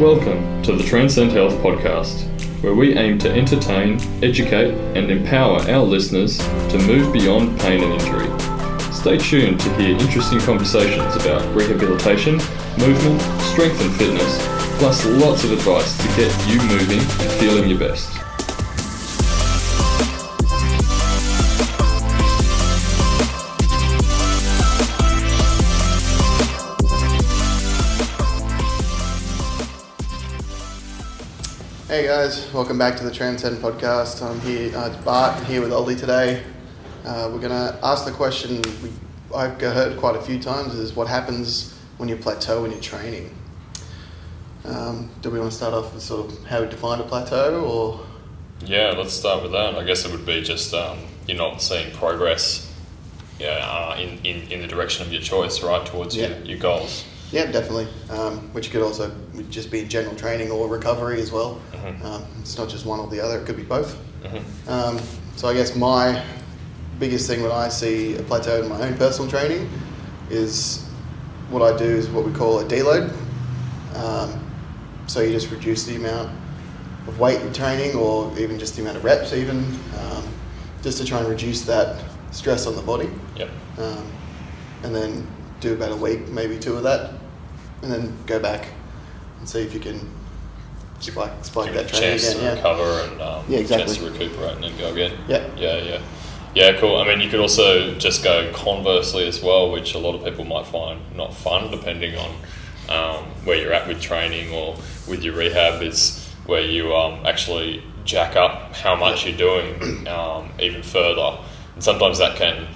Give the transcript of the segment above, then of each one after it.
Welcome to the Transcend Health Podcast, where we aim to entertain, educate, and empower our listeners to move beyond pain and injury. Stay tuned to hear interesting conversations about rehabilitation, movement, strength, and fitness, plus lots of advice to get you moving and feeling your best. Hey guys, welcome back to the Transcend podcast. I'm here, uh, it's Bart here with Ollie today. Uh, we're going to ask the question we, I've heard quite a few times is what happens when you plateau when you're training? Um, do we want to start off with sort of how we define a plateau or? Yeah, let's start with that. I guess it would be just um, you're not seeing progress yeah, uh, in, in, in the direction of your choice, right, towards Yeah. your, your goals. Yeah, definitely. Um, which could also just be general training or recovery as well. Mhm. Um, it's not just one or the other, it could be both. Mhm. Um, so I guess my biggest thing when I see a plateau in my own personal training is what I do is what we call a deload. Um, so you just reduce the amount of weight you're training, or even just the amount of reps, even um, just to try and reduce that stress on the body. Yep. Um, and then do about a week, maybe two of that, and then go back and see if you can spike, spike that training chance again. to yeah. recover and um, Yeah, chance to recuperate and then go again. Yeah. Yeah, yeah. Yeah, cool. I mean, you could also just go conversely as well, which a lot of people might find not fun, depending on um, where you're at with training or with your rehab, is where you um, actually jack up how much you're doing um, even further. And sometimes that can,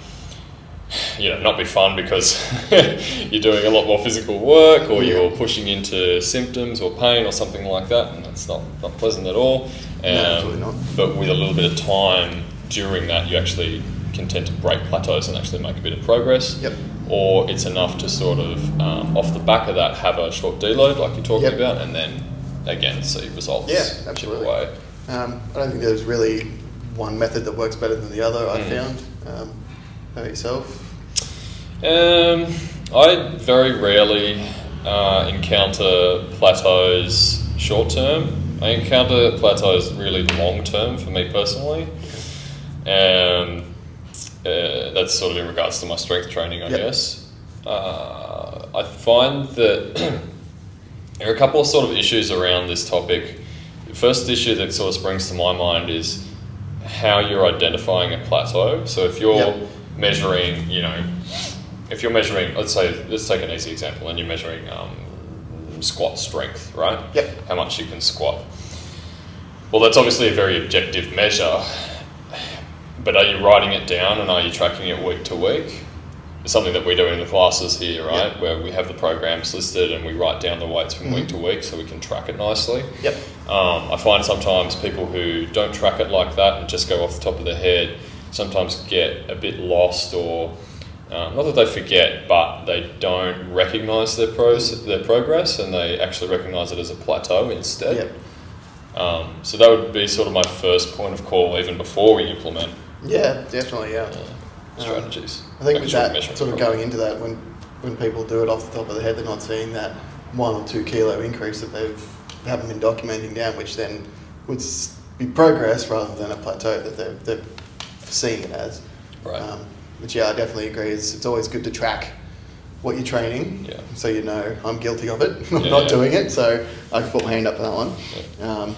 you know, not be fun because you're doing a lot more physical work or you're pushing into symptoms or pain or something like that, and that's not, not pleasant at all. Um, absolutely not. But with a little bit of time during that, you actually can tend to break plateaus and actually make a bit of progress. Yep. Or it's enough to sort of, um, off the back of that, have a short deload like you're talking Yep. about, and then again see results Yeah, absolutely. Um, I don't think there's really one method that works better than the other. I Mm. found. How about yourself? Um, I very rarely uh, encounter plateaus short term. I encounter plateaus really long term for me personally. Um, uh, that's sort of in regards to my strength training, I Yep. guess. Uh, I find that there are a couple of sort of issues around this topic. The first issue that sort of springs to my mind is how you're identifying a plateau. So if you're Yep. Measuring, you know, if you're measuring, let's say, let's take an easy example, and you're measuring um, squat strength, right? Yep. How much you can squat. Well, that's obviously a very objective measure, but are you writing it down and are you tracking it week to week? It's something that we do in the classes here, right? Yep. Where we have the programs listed and we write down the weights from week Mhm. to week so we can track it nicely. Yep. Um, I find sometimes people who don't track it like that and just go off the top of their head sometimes get a bit lost or um, not that they forget, but they don't recognise their pros their progress and they actually recognise it as a plateau instead. Yep. Um, so that would be sort of my first point of call, even before we implement Yeah, definitely. Yeah. uh, strategies. I think with that sort of properly. going into that, when when people do it off the top of their head, they're not seeing that one or two kilo increase that they've haven't been documenting down, which then would be progress rather than a plateau that they're, they're seeing it as. Right. Um, but yeah, I definitely agree. It's, it's always good to track what you're training, Yeah. so you know I'm guilty of it. I'm Yeah, not yeah. doing it, so I can put my hand up for that one. Um,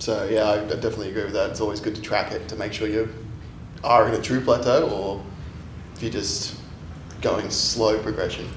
so yeah, I, I definitely agree with that. It's always good to track it to make sure you are in a true plateau, or if you're just going slow progression.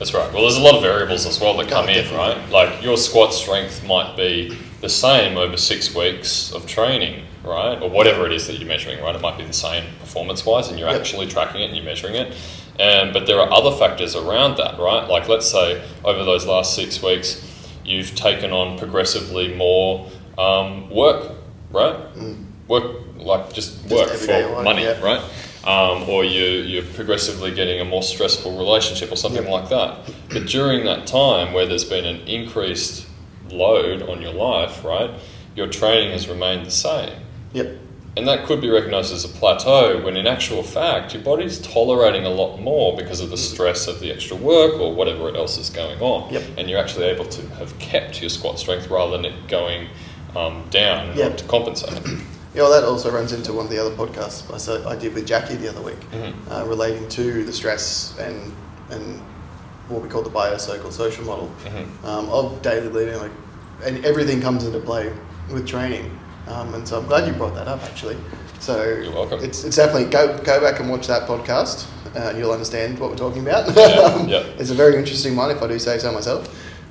That's right. Well, there's a lot of variables as well that Oh, come in, right? Like your squat strength might be the same over six weeks of training, right? Or whatever it is that you're measuring, right? It might be the same performance wise and you're Yep. actually tracking it and you're measuring it. Um, but there are other factors around that, right? Like let's say over those last six weeks, you've taken on progressively more um, work, right? Mm. Work, like just, Just work for money, yeah. right? Um, or you, you're progressively getting a more stressful relationship or something Yep. like that. But during that time where there's been an increased load on your life, right, your training has remained the same. Yep. and that could be recognized as a plateau when in actual fact your body's tolerating a lot more because of the stress of the extra work or whatever else is going on. Yep. And you're actually able to have kept your squat strength rather than it going um, down Yep. to compensate. Yeah, well, that also runs into one of the other podcasts I, did with Jackie the other week, Mhm. uh, relating to the stress and and what we call the biopsychosocial model Mhm. um, of daily living. Like, and everything comes into play with training. Um, and so I'm glad you brought that up, actually. So You're welcome. It's, it's definitely go go back and watch that podcast, uh, and you'll understand what we're talking about. Yeah, Um, yeah. It's a very interesting one, if I do say so myself.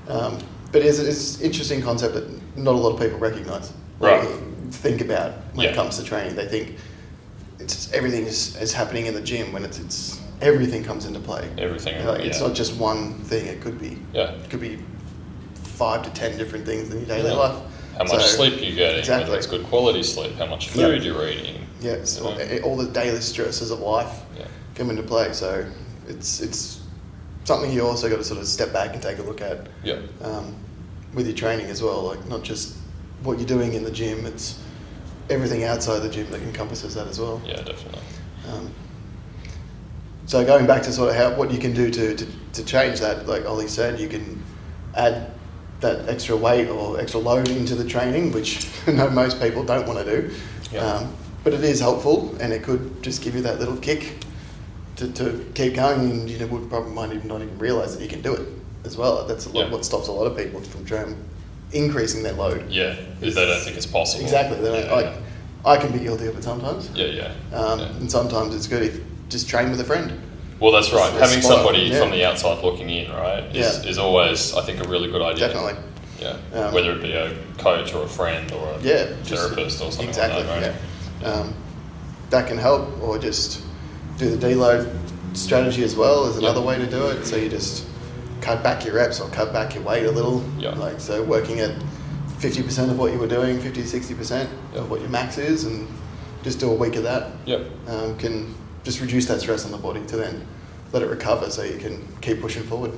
Um, but it's, it's an interesting concept that not a lot of people recognise. Right. Think about when Yeah. it comes to training. They think it's everything is, is happening in the gym when it's it's everything comes into play. Everything, Like, It's not just one thing. It could be Yeah. it could be five to ten different things in your daily Yeah. life. How much So- sleep you're getting, Exactly. whether it's good quality sleep, how much Yeah. food you're eating. Yeah, you all, all the daily stresses of life Yeah. come into play. So it's it's something you also got to sort of step back and take a look at Yeah. um, with your training as well. Like not just what you're doing in the gym. It's everything outside the gym that encompasses that as well. Yeah, definitely. Um, so going back to sort of how what you can do to, to, to change that, like Ollie said, you can add that extra weight or extra load into the training, which I know most people don't want to do. Yeah. Um, but it is helpful, and it could just give you that little kick to, to keep going, and you know, would probably might even not even realize that you can do it as well. That's a lot, Yeah. what stops a lot of people from trying increasing their load. Yeah, because they don't think it's possible. Exactly. They don't, Yeah, like, I can be guilty of it sometimes. yeah, yeah. Um. And sometimes it's good if just train with a friend. Well, that's right. It's Having somebody yeah. from the outside looking in, right, is, Yeah. is always, I think, a really good idea. Definitely. Yeah. Um, Whether it be a coach or a friend or a Yeah. therapist or something exactly, like that, right? Yeah. Um, that can help, or just do the deload strategy as well is another Yeah. way to do it. So you just cut back your reps or cut back your weight a little. Yeah. Like so, working at fifty percent of what you were doing, 50 to sixty percent Yeah. of what your max is, and just do a week of that. Yep. Um, can just reduce that stress on the body to then let it recover, so you can keep pushing forward.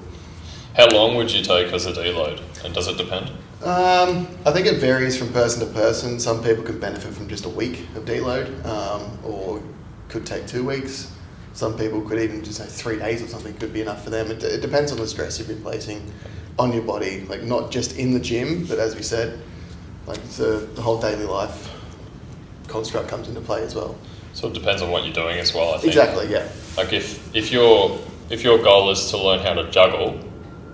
How long would you take as a deload? And does it depend? Um, I think it varies from person to person. Some people can benefit from just a week of deload, um, or could take two weeks. Some people could even just say three days or something could be enough for them. It, it depends on the stress you've been placing on your body, like not just in the gym, but as we said, like the, the whole daily life construct comes into play as well. So it depends on what you're doing as well, I think. Exactly, yeah. Like if, if your if your goal is to learn how to juggle,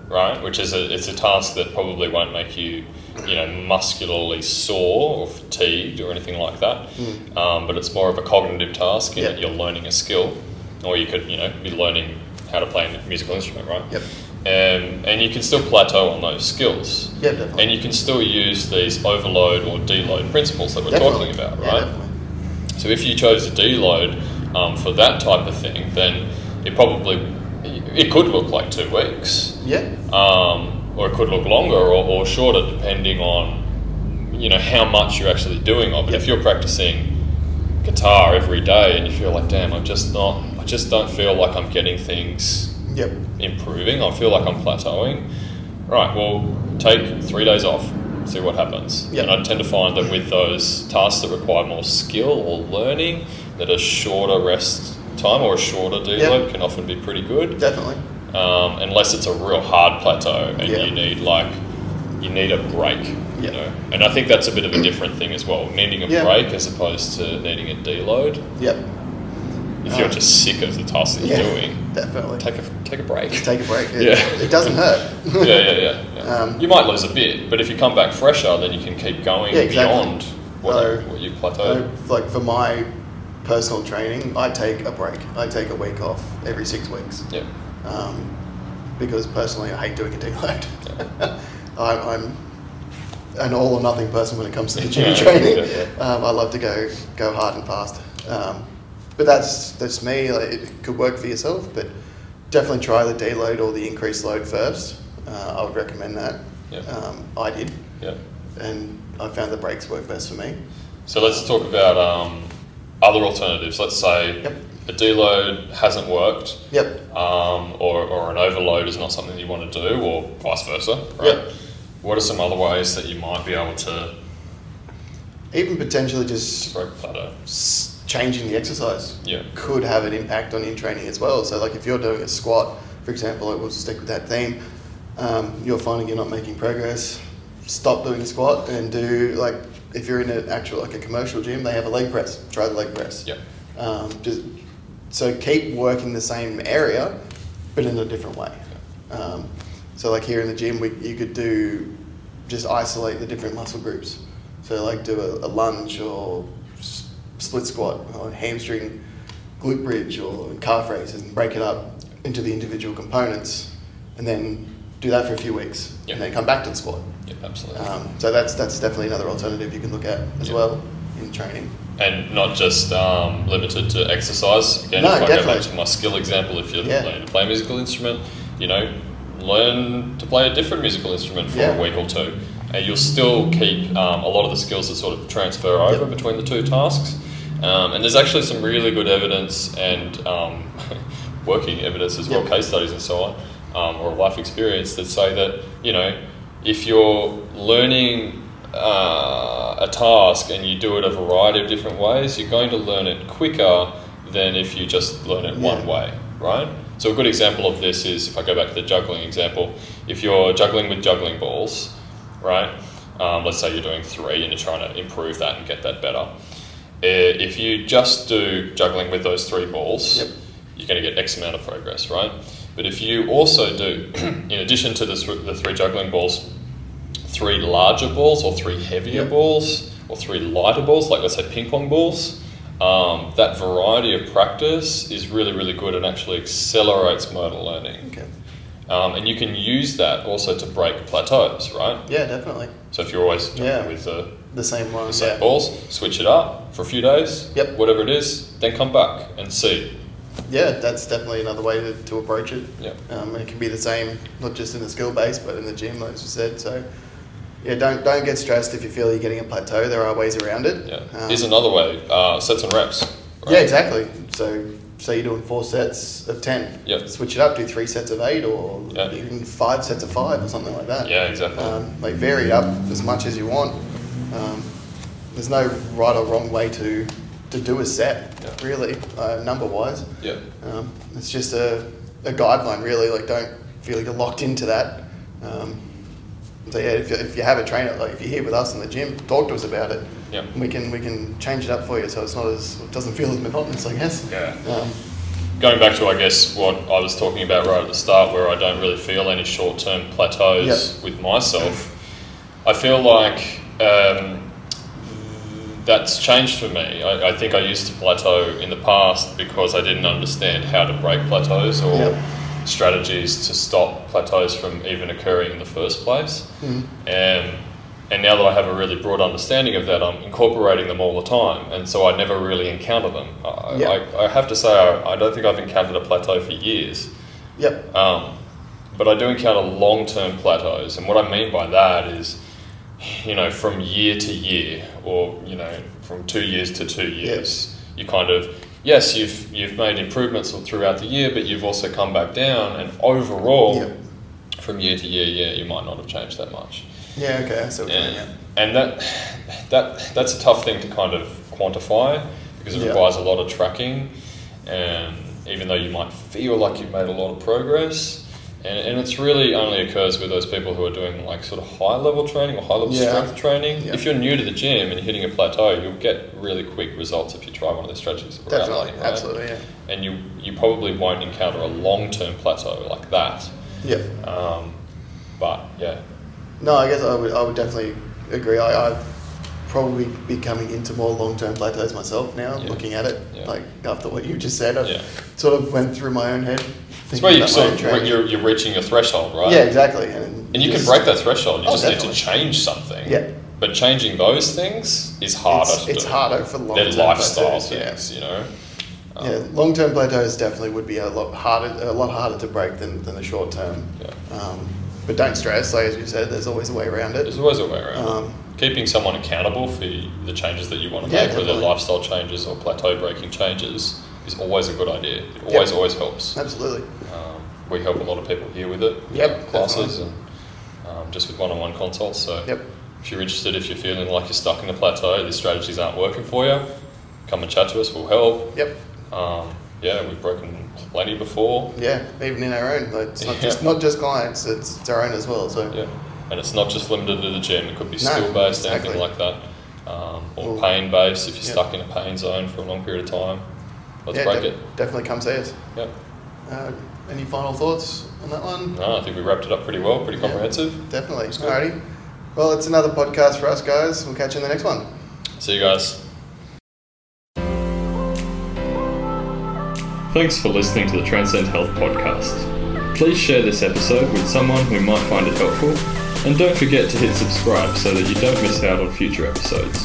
right, which is a it's a task that probably won't make you, you know, muscularly sore or fatigued or anything like that. Um, but it's more of a cognitive task in Yeah. that you're learning a skill, or you could you know be learning how to play a musical instrument, right? Yep. Um, and you can still plateau on those skills. Yeah, definitely. And you can still use these overload or deload principles that we're Definitely. talking about, Yeah, right? definitely. So if you chose a deload um, for that type of thing, then it probably it could look like two weeks, Yeah, um, or it could look longer or, or shorter, depending on you know how much you're actually doing of it. If you're practicing guitar every day and you feel like, damn, I'm just not, I just don't feel like I'm getting things yep, improving. I feel like I'm plateauing. Right. Well, take three days off. See what happens. Yeah. And I tend to find that with those tasks that require more skill or learning, that a shorter rest time or a shorter deload Yeah. can often be pretty good. definitely. Um, unless it's a real hard plateau and Yeah. you need like you need a break. You know. And I think that's a bit of a different thing as well. Needing a break as opposed to needing a deload. Yep. If you're just sick of the task that you're doing, definitely. take a take a break. Just take a break. It, Yeah. it doesn't hurt. yeah, yeah, yeah. yeah. Um, you might lose a bit, but if you come back fresher, then you can keep going Yeah, exactly. beyond what, So- you, what you plateaued. So, like for my personal training, I take a break. I take a week off every six weeks yeah, um, because personally, I hate doing a deload. I'm, I'm an all or nothing person when it comes to the gym Yeah, training. yeah, yeah. Um, I love to go go hard and fast. Um, but that's that's me. Like, it could work for yourself, but definitely try the deload or the increased load first. Uh, I would recommend that. Yeah. Um, I did, yeah. and I found the breaks work best for me. So let's talk about um, other alternatives. Let's say Yep. a deload hasn't worked, Yep. um, or, or an overload is not something you want to do, or vice versa. Right? Yep. What are some other ways that you might be able to even potentially just Break plateau. Changing the exercise Yeah. could have an impact on in training as well. So, like if you're doing a squat, for example, we'll stick with that theme. Um, you're finding you're not making progress. Stop doing the squat and do like if you're in an actual like a commercial gym, they have a leg press. Try the leg press. Yeah. Um, just so keep working the same area, but in a different way. Um, so like here in the gym, we you could do just isolate the different muscle groups. So like do a, a lunge or split squat or hamstring, glute bridge or calf raises and break it up into the individual components, and then do that for a few weeks, Yeah. and then come back to the squat. Yeah, absolutely. Um, so that's that's definitely another alternative you can look at as Yeah. well in training. and not just um, limited to exercise. Again, No, if I go definitely. back to my skill example, if you're Yeah. learning to play a musical instrument, you know, learn to play a different musical instrument for Yeah. a week or two, and you'll still keep um, a lot of the skills that sort of transfer over Yep. between the two tasks. Um, and there's actually some really good evidence and um, working evidence as well, Yep. case studies and so on, um, or life experience that say that you know if you're learning uh, a task and you do it a variety of different ways, you're going to learn it quicker than if you just learn it one way, right? So a good example of this is if I go back to the juggling example, if you're juggling with juggling balls, right? Um, let's say you're doing three and you're trying to improve that and get that better. Uh, If you just do juggling with those three balls, Yep. you're going to get X amount of progress, right? But if you also do, in addition to the, th- the three juggling balls, three larger balls or three heavier Yep. balls or three lighter balls, like let's say ping pong balls, um, that variety of practice is really, really good and actually accelerates motor learning. Okay. Um, and you can use that also to break plateaus, right? Yeah, definitely. So if you're always juggling Yeah. with the The same one. the same yeah. balls, switch it up for a few days, Yep. whatever it is, then come back and see. Yeah, that's definitely another way to, to approach it. Yeah. Um, and it can be the same, not just in the skill base, but in the gym, like you said. So, yeah, don't don't get stressed if you feel you're getting a plateau. There are ways around it. Yeah. Um, Here's another way: uh, sets and reps. Yeah, exactly. So, say you're doing four sets of ten. Yep. Switch it up. Do three sets of eight, or Yeah. even five sets of five, or something like that. Yeah, exactly. Um, like vary it up as much as you want. Um, there's no right or wrong way to to do a set, Yeah. really, uh, number wise. yeah. Um, it's just a, a guideline, really. Like, don't feel like you're locked into that. Um, so yeah, if you, if you have a trainer, like if you're here with us in the gym, talk to us about it. Yeah. We can we can change it up for you, so it's not as it doesn't feel as monotonous, I guess. Yeah. Um, Going back to, I guess, what I was talking about right at the start, where I don't really feel any short term plateaus Yep. with myself, I feel like um, that's changed for me. I, I think I used to plateau in the past because I didn't understand how to break plateaus or Yep. strategies to stop plateaus from even occurring in the first place. mhm. Um, and now that I have a really broad understanding of that, I'm incorporating them all the time, and so I never really encounter them. I, Yeah. I, I have to say, I, I don't think I've encountered a plateau for years, Yep. um, but I do encounter long-term plateaus, and what I mean by that is, you know, from year to year, or you know, from two years to two years, you kind of yes, you've you've made improvements throughout the year, but you've also come back down, and overall, Yep. from year to year, yeah, you might not have changed that much. Yeah. Okay. I see what you mean. Yeah. Yeah. And that that that's a tough thing to kind of quantify because it requires a lot of tracking, and even though you might feel like you've made a lot of progress, and, and it's really only occurs with those people who are doing like sort of high level training or high level Yeah. strength training. Yeah. If you're new to the gym and you're hitting a plateau, you'll get really quick results if you try one of the strategies Definitely. right? Absolutely. Yeah. And you you probably won't encounter a long term plateau like that. Yep. Um, but yeah, No, I guess I would, I would definitely agree. I, I've probably be coming into more long term plateaus myself now, Yeah. looking at it. Yeah. Like after what you just said, I Yeah. sort of went through my own head. It's where you about my sort own of training. you're, you're reaching your threshold, right? Yeah, exactly. And, And you can break that threshold. You Oh, just need to change something. Yeah. But changing those things is harder It's, to it's harder for long They're term lifestyle plateaus. Yeah. you know. Um, Yeah, long term plateaus definitely would be a lot harder, a lot harder to break than, than the short term. Yeah. Um, but don't stress, like as you said, there's always a way around it. There's always a way around. Um, Keeping someone accountable for the changes that you want to Yeah, make, whether definitely. lifestyle changes or plateau breaking changes, is always a good idea. It always, Yep. always helps. Absolutely. Um, we help a lot of people here with it. Yep, uh, classes definitely. and um, just with one-on-one consults. So Yep. if you're interested, if you're feeling like you're stuck in a plateau, these strategies aren't working for you, come and chat to us. We'll help. Yep. Um, yeah, we've broken plenty before. Yeah, even in our own. Like, it's not Yeah. just not just clients. It's, it's our own as well. So Yeah, and it's not just limited to the gym. It could be No, skill based, exactly. anything like that, um, or Well, pain based. If you're yeah. stuck in a pain zone for a long period of time, let's yeah, break def- it. definitely come see us. Yep. Uh, any final thoughts on that one? No, I think we wrapped it up pretty well, pretty Yeah. comprehensive. Definitely. Alrighty. Well, it's another podcast for us, guys. We'll catch you in the next one. See you guys. Thanks for listening to the Transcend Health podcast. Please share this episode with someone who might find it helpful, and don't forget to hit subscribe so that you don't miss out on future episodes.